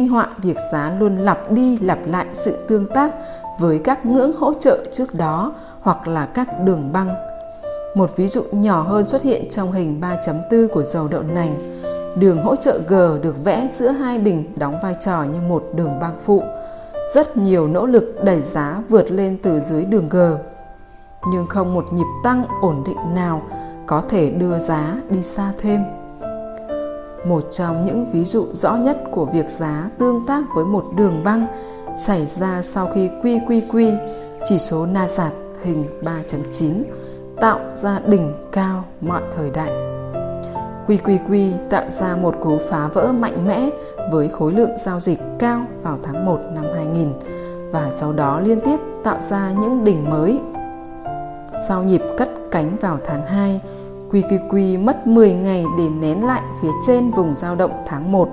minh họa, việc giá luôn lặp đi lặp lại sự tương tác với các ngưỡng hỗ trợ trước đó hoặc là các đường băng. Một ví dụ nhỏ hơn xuất hiện trong hình 3.4 của dầu đậu nành. Đường hỗ trợ G được vẽ giữa hai đỉnh đóng vai trò như một đường băng phụ. Rất nhiều nỗ lực đẩy giá vượt lên từ dưới đường G. Nhưng không một nhịp tăng ổn định nào có thể đưa giá đi xa thêm. Một trong những ví dụ rõ nhất của việc giá tương tác với một đường băng xảy ra sau khi QQQ, chỉ số Nasdaq hình 3.9, tạo ra đỉnh cao mọi thời đại. QQQ tạo ra một cú phá vỡ mạnh mẽ với khối lượng giao dịch cao vào tháng 1 năm 2000 và sau đó liên tiếp tạo ra những đỉnh mới. Sau nhịp cất cánh vào tháng 2, QQQ mất 10 ngày để nén lại phía trên vùng dao động tháng 1.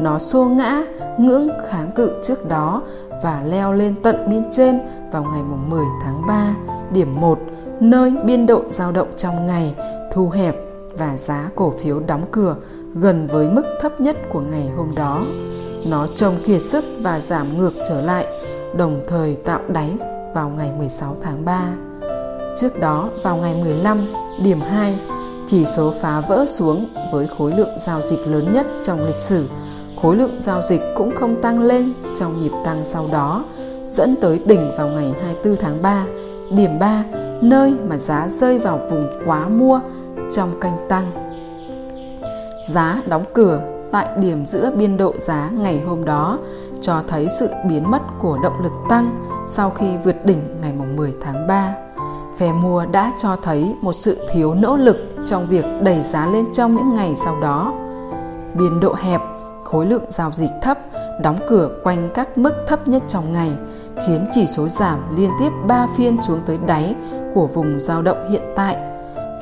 Nó xô ngã ngưỡng kháng cự trước đó và leo lên tận biên trên vào ngày 10 tháng 3, điểm 1, nơi biên độ dao động trong ngày thu hẹp và giá cổ phiếu đóng cửa gần với mức thấp nhất của ngày hôm đó. Nó trông kiệt sức và giảm ngược trở lại, đồng thời tạo đáy vào ngày 16 tháng 3. Trước đó, vào ngày 15, điểm 2, chỉ số phá vỡ xuống với khối lượng giao dịch lớn nhất trong lịch sử. Khối lượng giao dịch cũng không tăng lên trong nhịp tăng sau đó, dẫn tới đỉnh vào ngày 24 tháng 3, điểm 3, nơi mà giá rơi vào vùng quá mua trong kênh tăng. Giá đóng cửa tại điểm giữa biên độ giá ngày hôm đó cho thấy sự biến mất của động lực tăng sau khi vượt đỉnh ngày 10 tháng 3 phe mua đã cho thấy một sự thiếu nỗ lực trong việc đẩy giá lên trong những ngày sau đó. Biên độ hẹp, khối lượng giao dịch thấp, đóng cửa quanh các mức thấp nhất trong ngày, khiến chỉ số giảm liên tiếp 3 phiên xuống tới đáy của vùng giao động hiện tại.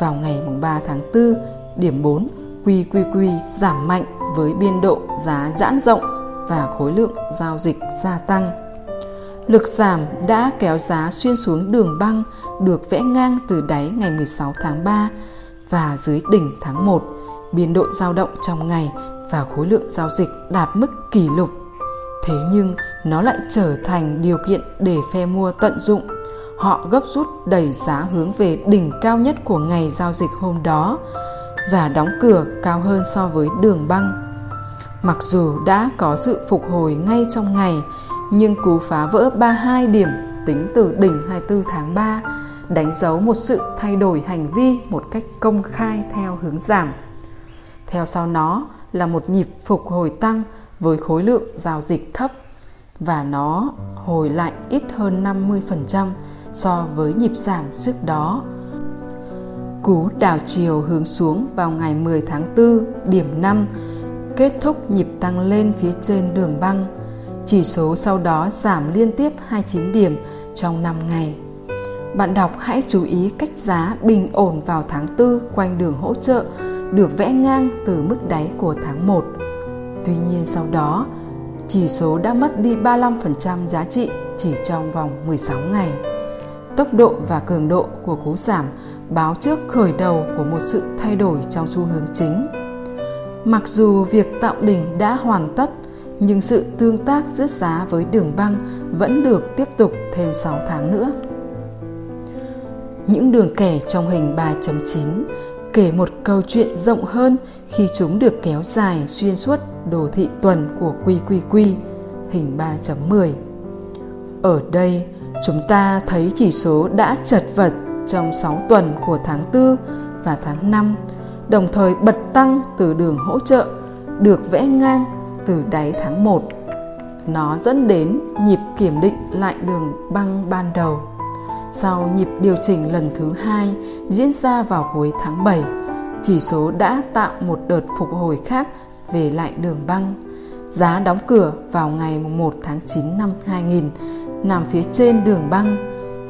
Vào ngày 3 tháng 4, điểm 4, QQQ giảm mạnh với biên độ giá giãn rộng và khối lượng giao dịch gia tăng. Lực giảm đã kéo giá xuyên xuống đường băng được vẽ ngang từ đáy ngày 16 tháng 3 và dưới đỉnh tháng 1, biên độ dao động trong ngày và khối lượng giao dịch đạt mức kỷ lục. Thế nhưng nó lại trở thành điều kiện để phe mua tận dụng. Họ gấp rút đẩy giá hướng về đỉnh cao nhất của ngày giao dịch hôm đó và đóng cửa cao hơn so với đường băng. Mặc dù đã có sự phục hồi ngay trong ngày, nhưng cú phá vỡ 32 điểm tính từ đỉnh 24 tháng 3 đánh dấu một sự thay đổi hành vi một cách công khai theo hướng giảm. Theo sau nó là một nhịp phục hồi tăng với khối lượng giao dịch thấp và nó hồi lại ít hơn 50% so với nhịp giảm trước đó. Cú đảo chiều hướng xuống vào ngày 10 tháng 4, điểm 5, kết thúc nhịp tăng lên phía trên đường băng chỉ số sau đó giảm liên tiếp 29 điểm trong 5 ngày. Bạn đọc hãy chú ý cách giá bình ổn vào tháng 4 quanh đường hỗ trợ được vẽ ngang từ mức đáy của tháng 1. Tuy nhiên sau đó, chỉ số đã mất đi 35% giá trị chỉ trong vòng 16 ngày. Tốc độ và cường độ của cú giảm báo trước khởi đầu của một sự thay đổi trong xu hướng chính. Mặc dù việc tạo đỉnh đã hoàn tất, nhưng sự tương tác giữa giá với đường băng vẫn được tiếp tục thêm 6 tháng nữa. Những đường kẻ trong hình 3.9 kể một câu chuyện rộng hơn khi chúng được kéo dài xuyên suốt đồ thị tuần của QQQ, hình 3.10. Ở đây, chúng ta thấy chỉ số đã chật vật trong 6 tuần của tháng 4 và tháng 5, đồng thời bật tăng từ đường hỗ trợ được vẽ ngang từ đáy tháng 1. Nó dẫn đến nhịp kiểm định lại đường băng ban đầu. Sau nhịp điều chỉnh lần thứ hai diễn ra vào cuối tháng 7, chỉ số đã tạo một đợt phục hồi khác về lại đường băng. Giá đóng cửa vào ngày 1 tháng 9 năm 2000 nằm phía trên đường băng.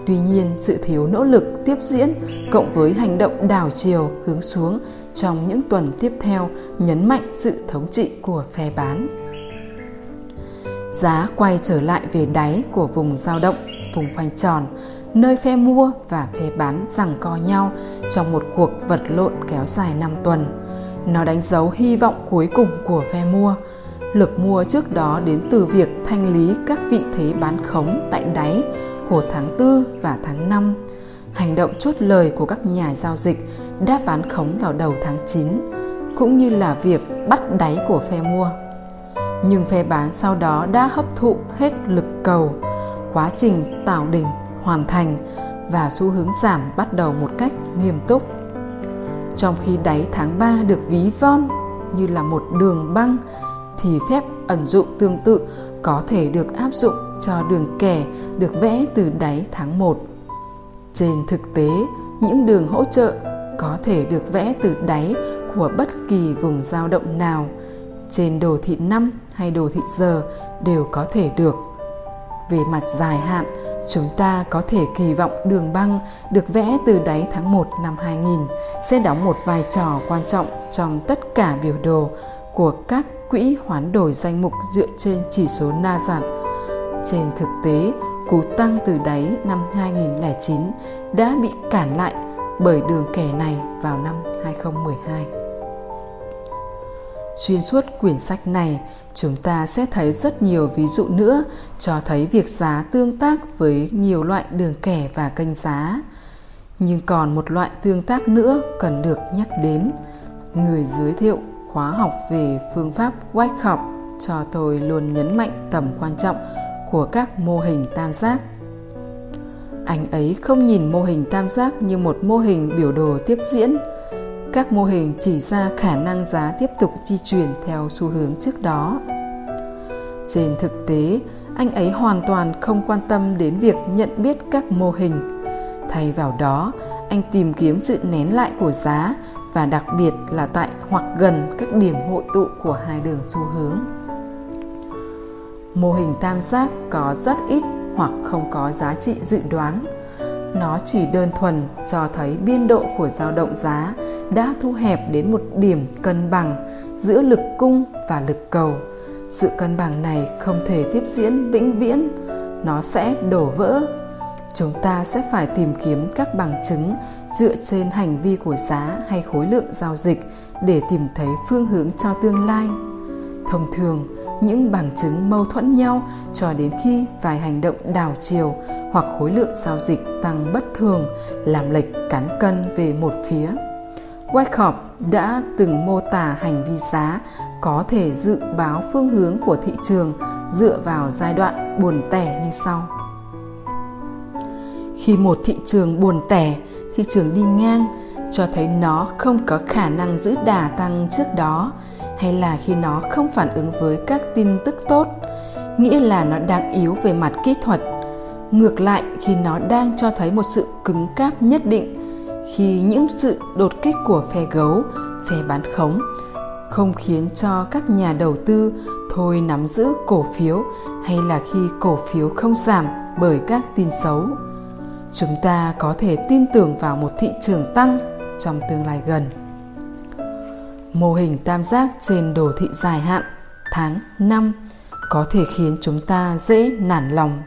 Tuy nhiên, sự thiếu nỗ lực tiếp diễn cộng với hành động đảo chiều hướng xuống trong những tuần tiếp theo nhấn mạnh sự thống trị của phe bán. Giá quay trở lại về đáy của vùng dao động, vùng khoanh tròn, nơi phe mua và phe bán giằng co nhau trong một cuộc vật lộn kéo dài 5 tuần. Nó đánh dấu hy vọng cuối cùng của phe mua. Lực mua trước đó đến từ việc thanh lý các vị thế bán khống tại đáy của tháng 4 và tháng 5. Hành động chốt lời của các nhà giao dịch đã bán khống vào đầu tháng 9, cũng như là việc bắt đáy của phe mua. Nhưng phe bán sau đó đã hấp thụ hết lực cầu, quá trình tạo đỉnh hoàn thành và xu hướng giảm bắt đầu một cách nghiêm túc. Trong khi đáy tháng 3 được ví von như là một đường băng thì phép ẩn dụ tương tự có thể được áp dụng cho đường kẻ được vẽ từ đáy tháng 1. Trên thực tế, những đường hỗ trợ có thể được vẽ từ đáy của bất kỳ vùng dao động nào trên đồ thị năm hay đồ thị giờ đều có thể được. Về mặt dài hạn, chúng ta có thể kỳ vọng đường băng được vẽ từ đáy tháng 1 năm 2000 sẽ đóng một vai trò quan trọng trong tất cả biểu đồ của các quỹ hoán đổi danh mục dựa trên chỉ số Nasdaq. Trên thực tế, cú tăng từ đáy năm 2009 đã bị cản lại bởi đường kẻ này vào năm 2012. Xuyên suốt quyển sách này, chúng ta sẽ thấy rất nhiều ví dụ nữa cho thấy việc giá tương tác với nhiều loại đường kẻ và kênh giá. Nhưng còn một loại tương tác nữa cần được nhắc đến. Người giới thiệu khóa học về phương pháp Wyckoff cho tôi luôn nhấn mạnh tầm quan trọng của các mô hình tam giác. Anh ấy không nhìn mô hình tam giác như một mô hình biểu đồ tiếp diễn. Các mô hình chỉ ra khả năng giá tiếp tục di chuyển theo xu hướng trước đó. Trên thực tế, anh ấy hoàn toàn không quan tâm đến việc nhận biết các mô hình. Thay vào đó, anh tìm kiếm sự nén lại của giá và đặc biệt là tại hoặc gần các điểm hội tụ của hai đường xu hướng. Mô hình tam giác có rất ít hoặc không có giá trị dự đoán. Nó chỉ đơn thuần cho thấy biên độ của dao động giá đã thu hẹp đến một điểm cân bằng giữa lực cung và lực cầu. Sự cân bằng này không thể tiếp diễn vĩnh viễn, nó sẽ đổ vỡ. Chúng ta sẽ phải tìm kiếm các bằng chứng dựa trên hành vi của giá hay khối lượng giao dịch để tìm thấy phương hướng cho tương lai. Thông thường, những bằng chứng mâu thuẫn nhau cho đến khi vài hành động đảo chiều hoặc khối lượng giao dịch tăng bất thường làm lệch cán cân về một phía. Wyckoff đã từng mô tả hành vi giá có thể dự báo phương hướng của thị trường dựa vào giai đoạn buồn tẻ như sau. Khi một thị trường buồn tẻ, thị trường đi ngang cho thấy nó không có khả năng giữ đà tăng trước đó hay là khi nó không phản ứng với các tin tức tốt nghĩa là nó đang yếu về mặt kỹ thuật ngược lại khi nó đang cho thấy một sự cứng cáp nhất định khi những sự đột kích của phe gấu phe bán khống không khiến cho các nhà đầu tư thôi nắm giữ cổ phiếu hay là khi cổ phiếu không giảm bởi các tin xấu chúng ta có thể tin tưởng vào một thị trường tăng trong tương lai gần Mô hình tam giác trên đồ thị dài hạn tháng, năm có thể khiến chúng ta dễ nản lòng,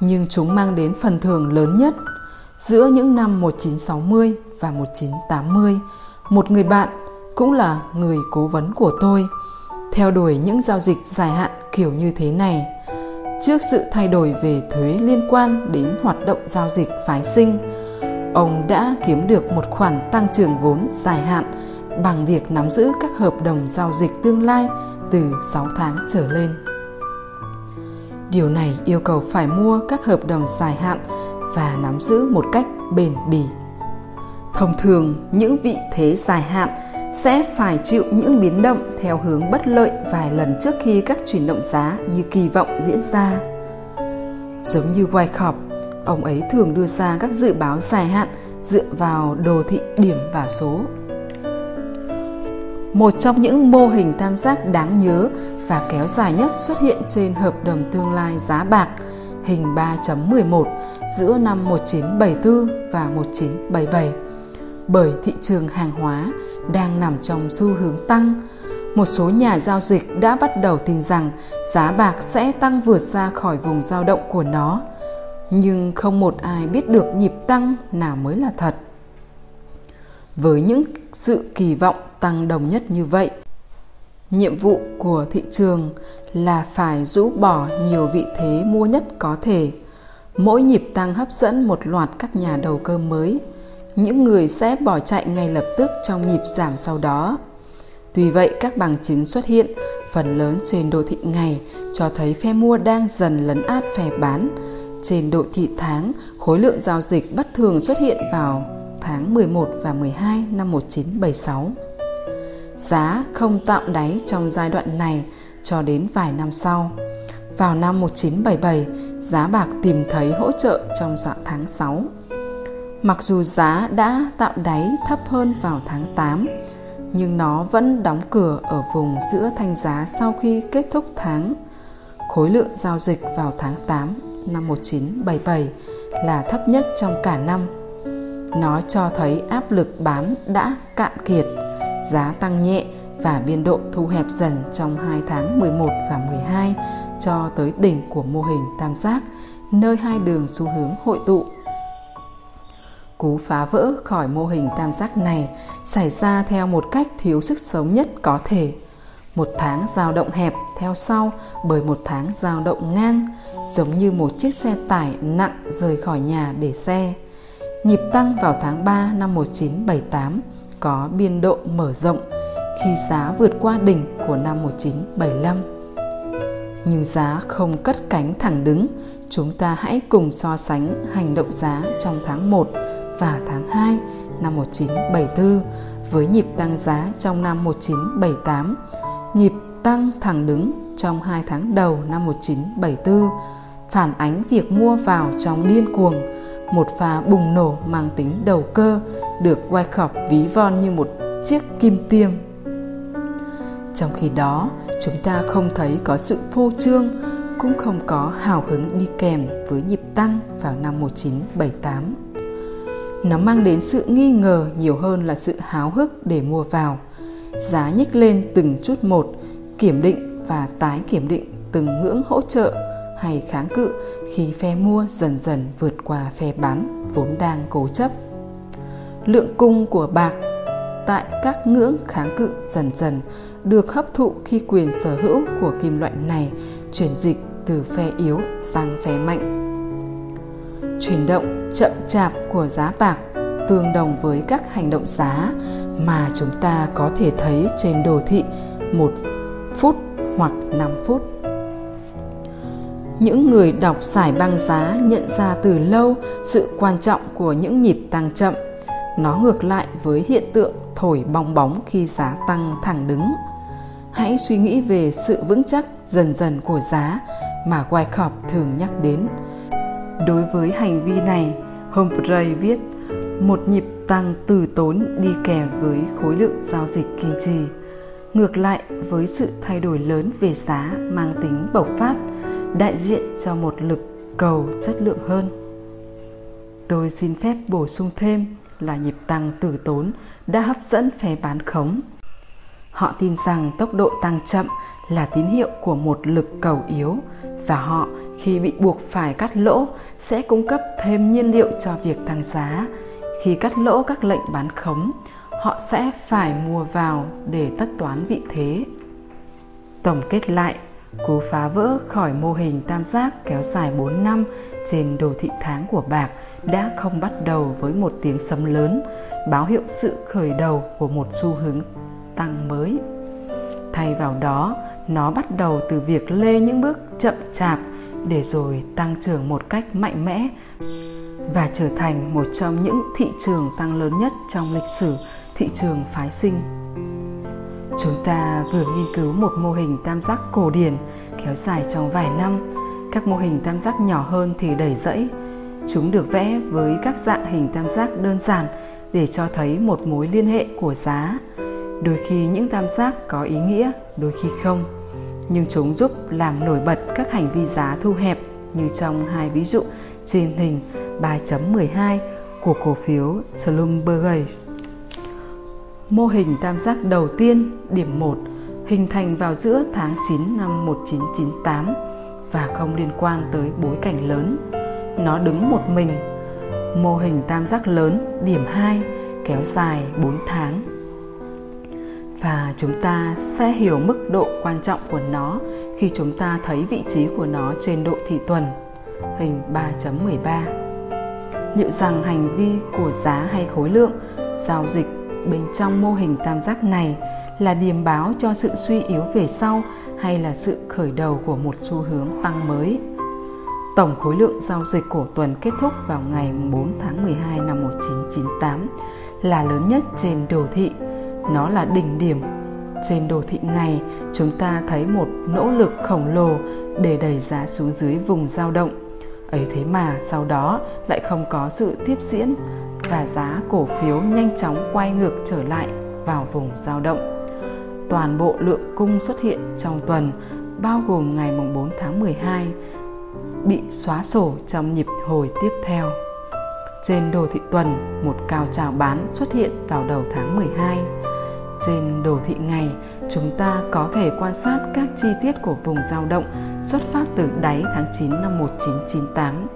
nhưng chúng mang đến phần thưởng lớn nhất. Giữa những năm 1960 và 1980, một người bạn cũng là người cố vấn của tôi theo đuổi những giao dịch dài hạn kiểu như thế này. Trước sự thay đổi về thuế liên quan đến hoạt động giao dịch phái sinh, ông đã kiếm được một khoản tăng trưởng vốn dài hạn bằng việc nắm giữ các hợp đồng giao dịch tương lai từ 6 tháng trở lên. Điều này yêu cầu phải mua các hợp đồng dài hạn và nắm giữ một cách bền bỉ. Thông thường, những vị thế dài hạn sẽ phải chịu những biến động theo hướng bất lợi vài lần trước khi các chuyển động giá như kỳ vọng diễn ra. Giống như Wyckoff, ông ấy thường đưa ra các dự báo dài hạn dựa vào đồ thị điểm và số một trong những mô hình tam giác đáng nhớ và kéo dài nhất xuất hiện trên hợp đồng tương lai giá bạc hình 3.11 giữa năm 1974 và 1977 bởi thị trường hàng hóa đang nằm trong xu hướng tăng. Một số nhà giao dịch đã bắt đầu tin rằng giá bạc sẽ tăng vượt ra khỏi vùng dao động của nó, nhưng không một ai biết được nhịp tăng nào mới là thật. Với những sự kỳ vọng tăng đồng nhất như vậy Nhiệm vụ của thị trường là phải rũ bỏ nhiều vị thế mua nhất có thể. Mỗi nhịp tăng hấp dẫn một loạt các nhà đầu cơ mới. Những người sẽ bỏ chạy ngay lập tức trong nhịp giảm sau đó. Tuy vậy, các bằng chứng xuất hiện phần lớn trên đồ thị ngày cho thấy phe mua đang dần lấn át phe bán. Trên độ thị tháng, khối lượng giao dịch bất thường xuất hiện vào tháng 11 và 12 năm 1976. Giá không tạo đáy trong giai đoạn này cho đến vài năm sau. Vào năm 1977, giá bạc tìm thấy hỗ trợ trong dạng tháng 6. Mặc dù giá đã tạo đáy thấp hơn vào tháng 8, nhưng nó vẫn đóng cửa ở vùng giữa thanh giá sau khi kết thúc tháng. Khối lượng giao dịch vào tháng 8 năm 1977 là thấp nhất trong cả năm. Nó cho thấy áp lực bán đã cạn kiệt, giá tăng nhẹ và biên độ thu hẹp dần trong 2 tháng 11 và 12 cho tới đỉnh của mô hình tam giác, nơi hai đường xu hướng hội tụ Cú phá vỡ khỏi mô hình tam giác này xảy ra theo một cách thiếu sức sống nhất có thể. Một tháng dao động hẹp theo sau bởi một tháng dao động ngang, giống như một chiếc xe tải nặng rời khỏi nhà để xe. Nhịp tăng vào tháng 3 năm 1978 có biên độ mở rộng khi giá vượt qua đỉnh của năm 1975. Nhưng giá không cất cánh thẳng đứng, chúng ta hãy cùng so sánh hành động giá trong tháng 1 và tháng 2 năm 1974 với nhịp tăng giá trong năm 1978, nhịp tăng thẳng đứng trong hai tháng đầu năm 1974 phản ánh việc mua vào trong điên cuồng, một pha bùng nổ mang tính đầu cơ được Wyckoff ví von như một chiếc kim tiêm. Trong khi đó, chúng ta không thấy có sự phô trương, cũng không có hào hứng đi kèm với nhịp tăng vào năm 1978 nó mang đến sự nghi ngờ nhiều hơn là sự háo hức để mua vào. Giá nhích lên từng chút một kiểm định và tái kiểm định từng ngưỡng hỗ trợ hay kháng cự khi phe mua dần dần vượt qua phe bán vốn đang cố chấp. Lượng cung của bạc tại các ngưỡng kháng cự dần dần được hấp thụ khi quyền sở hữu của kim loại này chuyển dịch từ phe yếu sang phe mạnh chuyển động chậm chạp của giá bạc tương đồng với các hành động giá mà chúng ta có thể thấy trên đồ thị một phút hoặc 5 phút. Những người đọc giải băng giá nhận ra từ lâu sự quan trọng của những nhịp tăng chậm. Nó ngược lại với hiện tượng thổi bong bóng khi giá tăng thẳng đứng. Hãy suy nghĩ về sự vững chắc dần dần của giá mà Wyckoff thường nhắc đến – Đối với hành vi này, Humphrey viết một nhịp tăng từ tốn đi kèm với khối lượng giao dịch kiên trì. Ngược lại với sự thay đổi lớn về giá mang tính bộc phát, đại diện cho một lực cầu chất lượng hơn. Tôi xin phép bổ sung thêm là nhịp tăng từ tốn đã hấp dẫn phe bán khống. Họ tin rằng tốc độ tăng chậm là tín hiệu của một lực cầu yếu và họ khi bị buộc phải cắt lỗ sẽ cung cấp thêm nhiên liệu cho việc tăng giá. Khi cắt lỗ các lệnh bán khống, họ sẽ phải mua vào để tất toán vị thế. Tổng kết lại, cú phá vỡ khỏi mô hình tam giác kéo dài 4 năm trên đồ thị tháng của bạc đã không bắt đầu với một tiếng sấm lớn, báo hiệu sự khởi đầu của một xu hướng tăng mới. Thay vào đó, nó bắt đầu từ việc lê những bước chậm chạp để rồi tăng trưởng một cách mạnh mẽ và trở thành một trong những thị trường tăng lớn nhất trong lịch sử thị trường phái sinh. Chúng ta vừa nghiên cứu một mô hình tam giác cổ điển kéo dài trong vài năm. Các mô hình tam giác nhỏ hơn thì đầy rẫy. Chúng được vẽ với các dạng hình tam giác đơn giản để cho thấy một mối liên hệ của giá. Đôi khi những tam giác có ý nghĩa, đôi khi không nhưng chúng giúp làm nổi bật các hành vi giá thu hẹp như trong hai ví dụ trên hình 3.12 của cổ phiếu Schlumberger. Mô hình tam giác đầu tiên, điểm 1, hình thành vào giữa tháng 9 năm 1998 và không liên quan tới bối cảnh lớn. Nó đứng một mình. Mô hình tam giác lớn, điểm 2, kéo dài 4 tháng và chúng ta sẽ hiểu mức độ quan trọng của nó khi chúng ta thấy vị trí của nó trên độ thị tuần. Hình 3.13 Liệu rằng hành vi của giá hay khối lượng giao dịch bên trong mô hình tam giác này là điềm báo cho sự suy yếu về sau hay là sự khởi đầu của một xu hướng tăng mới? Tổng khối lượng giao dịch của tuần kết thúc vào ngày 4 tháng 12 năm 1998 là lớn nhất trên đồ thị. Nó là đỉnh điểm. Trên đồ thị ngày, chúng ta thấy một nỗ lực khổng lồ để đẩy giá xuống dưới vùng dao động. Ấy thế mà sau đó lại không có sự tiếp diễn và giá cổ phiếu nhanh chóng quay ngược trở lại vào vùng dao động. Toàn bộ lượng cung xuất hiện trong tuần bao gồm ngày 4 tháng 12 bị xóa sổ trong nhịp hồi tiếp theo. Trên đồ thị tuần, một cao trào bán xuất hiện vào đầu tháng 12. Trên đồ thị ngày, chúng ta có thể quan sát các chi tiết của vùng dao động xuất phát từ đáy tháng 9 năm 1998.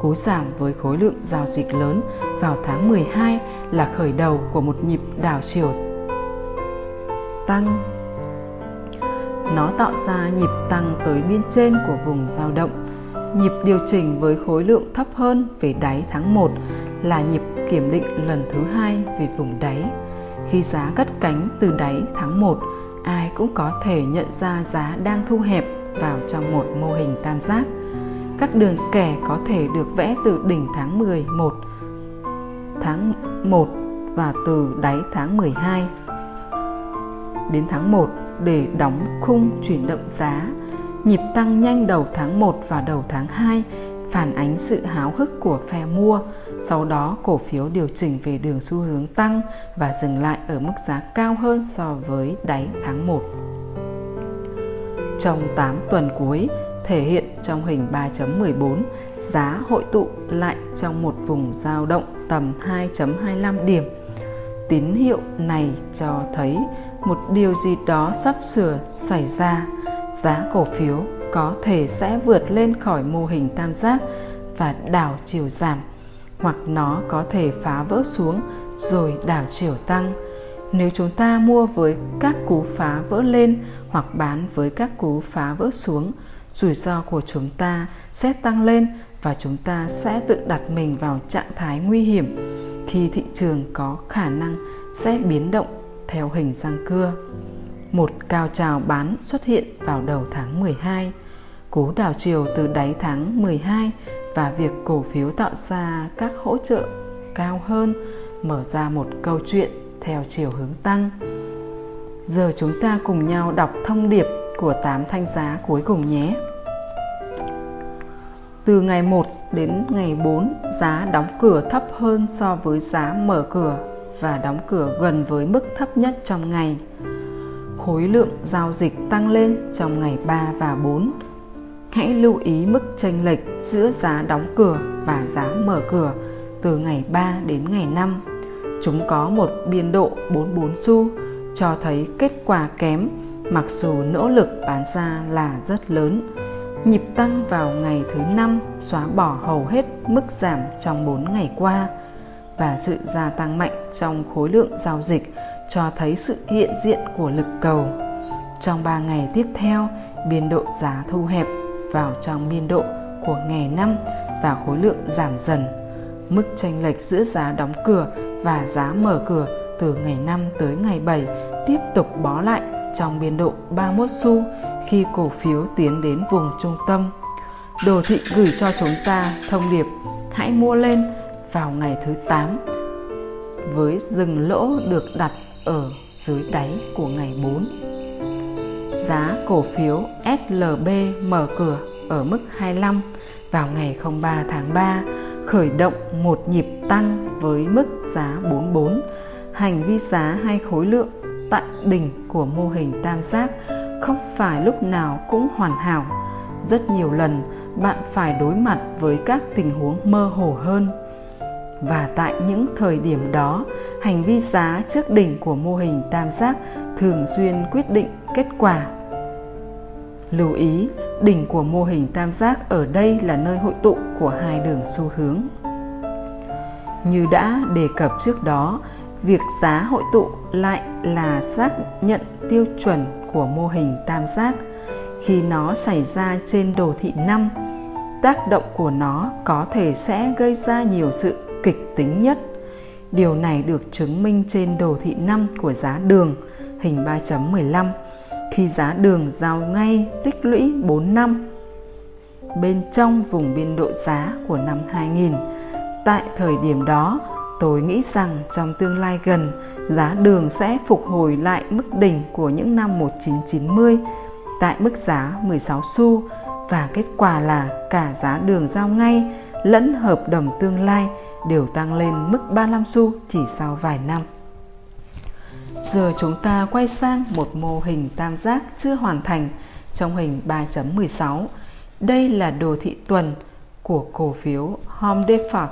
Cú giảm với khối lượng giao dịch lớn vào tháng 12 là khởi đầu của một nhịp đảo chiều tăng. Nó tạo ra nhịp tăng tới biên trên của vùng dao động Nhịp điều chỉnh với khối lượng thấp hơn về đáy tháng 1 là nhịp kiểm định lần thứ hai về vùng đáy. Khi giá cất cánh từ đáy tháng 1, ai cũng có thể nhận ra giá đang thu hẹp vào trong một mô hình tam giác. Các đường kẻ có thể được vẽ từ đỉnh tháng 11 tháng 1 và từ đáy tháng 12 đến tháng 1 để đóng khung chuyển động giá Nhịp tăng nhanh đầu tháng 1 và đầu tháng 2 phản ánh sự háo hức của phe mua. Sau đó, cổ phiếu điều chỉnh về đường xu hướng tăng và dừng lại ở mức giá cao hơn so với đáy tháng 1. Trong 8 tuần cuối, thể hiện trong hình 3.14, giá hội tụ lại trong một vùng dao động tầm 2.25 điểm. Tín hiệu này cho thấy một điều gì đó sắp sửa xảy ra giá cổ phiếu có thể sẽ vượt lên khỏi mô hình tam giác và đảo chiều giảm hoặc nó có thể phá vỡ xuống rồi đảo chiều tăng. Nếu chúng ta mua với các cú phá vỡ lên hoặc bán với các cú phá vỡ xuống rủi ro của chúng ta sẽ tăng lên và chúng ta sẽ tự đặt mình vào trạng thái nguy hiểm khi thị trường có khả năng sẽ biến động theo hình răng cưa. Một cao trào bán xuất hiện vào đầu tháng 12, cú đảo chiều từ đáy tháng 12 và việc cổ phiếu tạo ra các hỗ trợ cao hơn mở ra một câu chuyện theo chiều hướng tăng. Giờ chúng ta cùng nhau đọc thông điệp của 8 thanh giá cuối cùng nhé. Từ ngày 1 đến ngày 4, giá đóng cửa thấp hơn so với giá mở cửa và đóng cửa gần với mức thấp nhất trong ngày khối lượng giao dịch tăng lên trong ngày 3 và 4. Hãy lưu ý mức chênh lệch giữa giá đóng cửa và giá mở cửa từ ngày 3 đến ngày 5. Chúng có một biên độ 44 xu, cho thấy kết quả kém mặc dù nỗ lực bán ra là rất lớn. Nhịp tăng vào ngày thứ 5 xóa bỏ hầu hết mức giảm trong 4 ngày qua và sự gia tăng mạnh trong khối lượng giao dịch cho thấy sự hiện diện của lực cầu. Trong 3 ngày tiếp theo, biên độ giá thu hẹp vào trong biên độ của ngày năm và khối lượng giảm dần. Mức chênh lệch giữa giá đóng cửa và giá mở cửa từ ngày 5 tới ngày 7 tiếp tục bó lại trong biên độ 31 xu khi cổ phiếu tiến đến vùng trung tâm. Đồ thị gửi cho chúng ta thông điệp, hãy mua lên vào ngày thứ 8 với dừng lỗ được đặt ở dưới đáy của ngày 4. Giá cổ phiếu SLB mở cửa ở mức 25 vào ngày 03 tháng 3 khởi động một nhịp tăng với mức giá 44. Hành vi giá hay khối lượng tại đỉnh của mô hình tam giác không phải lúc nào cũng hoàn hảo. Rất nhiều lần bạn phải đối mặt với các tình huống mơ hồ hơn và tại những thời điểm đó, hành vi giá trước đỉnh của mô hình tam giác thường xuyên quyết định kết quả. Lưu ý, đỉnh của mô hình tam giác ở đây là nơi hội tụ của hai đường xu hướng. Như đã đề cập trước đó, việc giá hội tụ lại là xác nhận tiêu chuẩn của mô hình tam giác. Khi nó xảy ra trên đồ thị 5 tác động của nó có thể sẽ gây ra nhiều sự kịch tính nhất. Điều này được chứng minh trên đồ thị 5 của giá đường, hình 3.15 khi giá đường giao ngay tích lũy 4 năm bên trong vùng biên độ giá của năm 2000 tại thời điểm đó Tôi nghĩ rằng trong tương lai gần, giá đường sẽ phục hồi lại mức đỉnh của những năm 1990 tại mức giá 16 xu và kết quả là cả giá đường giao ngay lẫn hợp đồng tương lai đều tăng lên mức 35 xu chỉ sau vài năm. Giờ chúng ta quay sang một mô hình tam giác chưa hoàn thành trong hình 3.16. Đây là đồ thị tuần của cổ phiếu Home Depot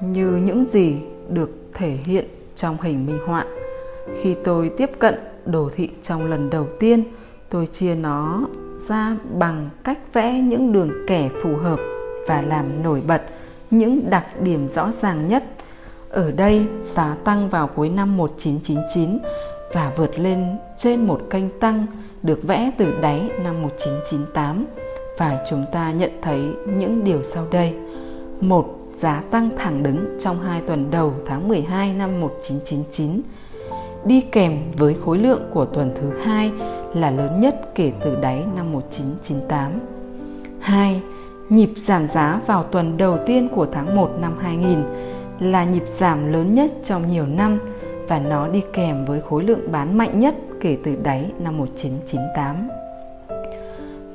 như những gì được thể hiện trong hình minh họa. Khi tôi tiếp cận đồ thị trong lần đầu tiên, tôi chia nó ra bằng cách vẽ những đường kẻ phù hợp và làm nổi bật những đặc điểm rõ ràng nhất. Ở đây, giá tăng vào cuối năm 1999 và vượt lên trên một kênh tăng được vẽ từ đáy năm 1998 và chúng ta nhận thấy những điều sau đây. Một giá tăng thẳng đứng trong hai tuần đầu tháng 12 năm 1999 đi kèm với khối lượng của tuần thứ hai là lớn nhất kể từ đáy năm 1998. 2. Nhịp giảm giá vào tuần đầu tiên của tháng 1 năm 2000 là nhịp giảm lớn nhất trong nhiều năm và nó đi kèm với khối lượng bán mạnh nhất kể từ đáy năm 1998.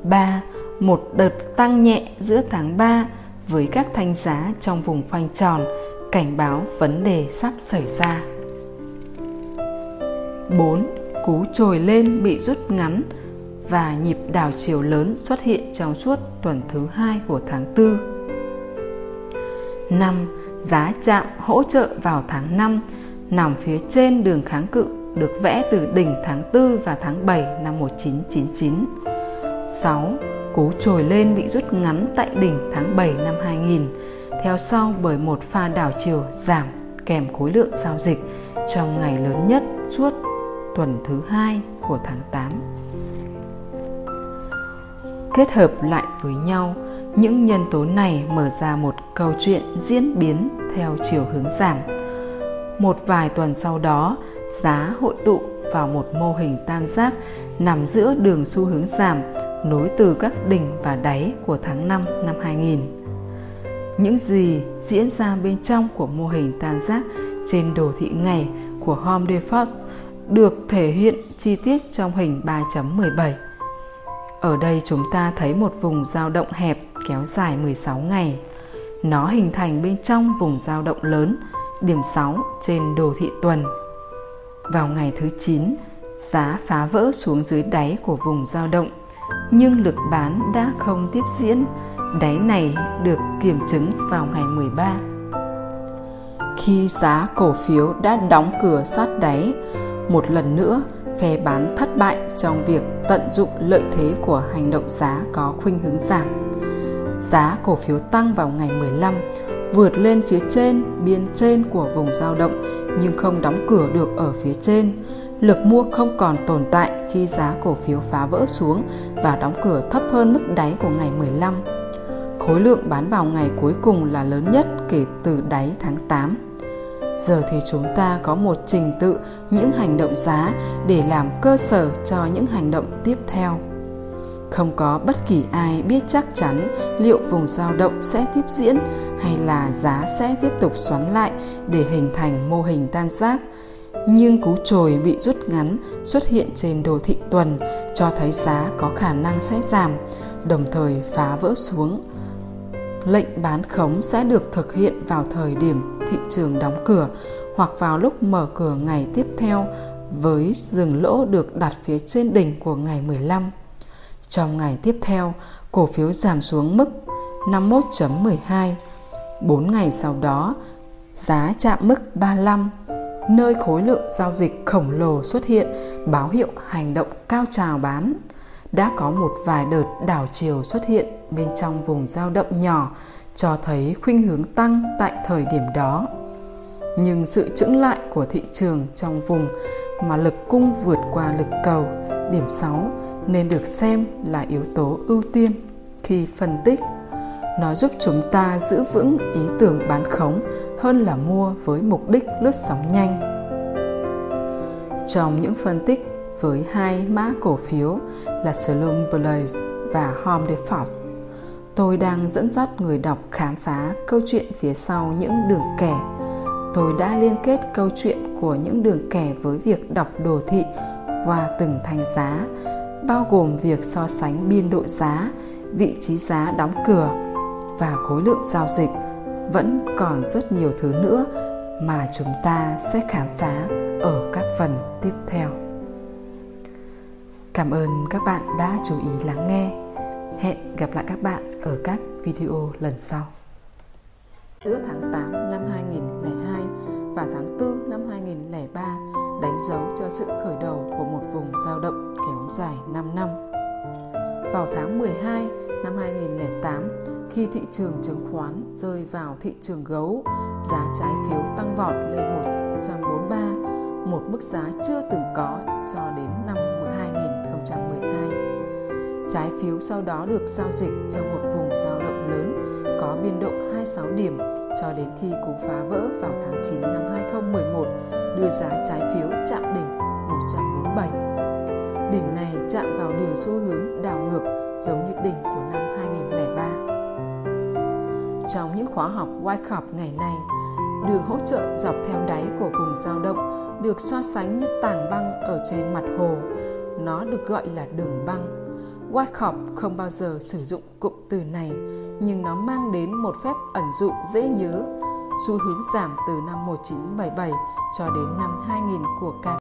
3. Một đợt tăng nhẹ giữa tháng 3 với các thanh giá trong vùng khoanh tròn, cảnh báo vấn đề sắp xảy ra. 4. Cú trồi lên bị rút ngắn và nhịp đảo chiều lớn xuất hiện trong suốt tuần thứ hai của tháng 4. 5. Giá chạm hỗ trợ vào tháng 5 nằm phía trên đường kháng cự được vẽ từ đỉnh tháng 4 và tháng 7 năm 1999. 6 cú trồi lên bị rút ngắn tại đỉnh tháng 7 năm 2000, theo sau bởi một pha đảo chiều giảm kèm khối lượng giao dịch trong ngày lớn nhất suốt tuần thứ hai của tháng 8. Kết hợp lại với nhau, những nhân tố này mở ra một câu chuyện diễn biến theo chiều hướng giảm. Một vài tuần sau đó, giá hội tụ vào một mô hình tam giác nằm giữa đường xu hướng giảm nối từ các đỉnh và đáy của tháng 5 năm 2000. Những gì diễn ra bên trong của mô hình tam giác trên đồ thị ngày của Home Depot được thể hiện chi tiết trong hình 3.17. Ở đây chúng ta thấy một vùng dao động hẹp kéo dài 16 ngày. Nó hình thành bên trong vùng dao động lớn, điểm 6 trên đồ thị tuần. Vào ngày thứ 9, giá phá vỡ xuống dưới đáy của vùng dao động nhưng lực bán đã không tiếp diễn. Đáy này được kiểm chứng vào ngày 13. Khi giá cổ phiếu đã đóng cửa sát đáy, một lần nữa phe bán thất bại trong việc tận dụng lợi thế của hành động giá có khuynh hướng giảm. Giá cổ phiếu tăng vào ngày 15, vượt lên phía trên biên trên của vùng giao động nhưng không đóng cửa được ở phía trên lực mua không còn tồn tại khi giá cổ phiếu phá vỡ xuống và đóng cửa thấp hơn mức đáy của ngày 15. Khối lượng bán vào ngày cuối cùng là lớn nhất kể từ đáy tháng 8. Giờ thì chúng ta có một trình tự những hành động giá để làm cơ sở cho những hành động tiếp theo. Không có bất kỳ ai biết chắc chắn liệu vùng dao động sẽ tiếp diễn hay là giá sẽ tiếp tục xoắn lại để hình thành mô hình tam giác nhưng cú trồi bị rút ngắn xuất hiện trên đồ thị tuần cho thấy giá có khả năng sẽ giảm, đồng thời phá vỡ xuống. Lệnh bán khống sẽ được thực hiện vào thời điểm thị trường đóng cửa hoặc vào lúc mở cửa ngày tiếp theo với dừng lỗ được đặt phía trên đỉnh của ngày 15. Trong ngày tiếp theo, cổ phiếu giảm xuống mức 51.12. 4 ngày sau đó, giá chạm mức 35 nơi khối lượng giao dịch khổng lồ xuất hiện báo hiệu hành động cao trào bán đã có một vài đợt đảo chiều xuất hiện bên trong vùng dao động nhỏ cho thấy khuynh hướng tăng tại thời điểm đó Nhưng sự chững lại của thị trường trong vùng mà lực cung vượt qua lực cầu, điểm 6, nên được xem là yếu tố ưu tiên khi phân tích. Nó giúp chúng ta giữ vững ý tưởng bán khống hơn là mua với mục đích lướt sóng nhanh. Trong những phân tích với hai mã cổ phiếu là Salom Blaze và Home Depot, tôi đang dẫn dắt người đọc khám phá câu chuyện phía sau những đường kẻ. Tôi đã liên kết câu chuyện của những đường kẻ với việc đọc đồ thị qua từng thành giá, bao gồm việc so sánh biên độ giá, vị trí giá đóng cửa và khối lượng giao dịch. Vẫn còn rất nhiều thứ nữa mà chúng ta sẽ khám phá ở các phần tiếp theo. Cảm ơn các bạn đã chú ý lắng nghe. Hẹn gặp lại các bạn ở các video lần sau. Giữa tháng 8 năm 2002 và tháng 4 năm 2003 đánh dấu cho sự khởi đầu của một vùng giao động kéo dài 5 năm. Vào tháng 12 năm 2008, khi thị trường chứng khoán rơi vào thị trường gấu, giá trái phiếu tăng vọt lên 143, một mức giá chưa từng có cho đến năm 2012. Trái phiếu sau đó được giao dịch trong một vùng giao động lớn có biên độ 26 điểm cho đến khi cú phá vỡ vào tháng 9 năm 2011 đưa giá trái phiếu chạm đỉnh 147. Đỉnh này chạm vào đường xu hướng đảo ngược giống như đỉnh của năm 2003. Trong những khóa học Wyckoff ngày nay, đường hỗ trợ dọc theo đáy của vùng dao động được so sánh như tảng băng ở trên mặt hồ. Nó được gọi là đường băng. Wyckoff không bao giờ sử dụng cụm từ này, nhưng nó mang đến một phép ẩn dụ dễ nhớ, xu hướng giảm từ năm 1977 cho đến năm 2000 của ca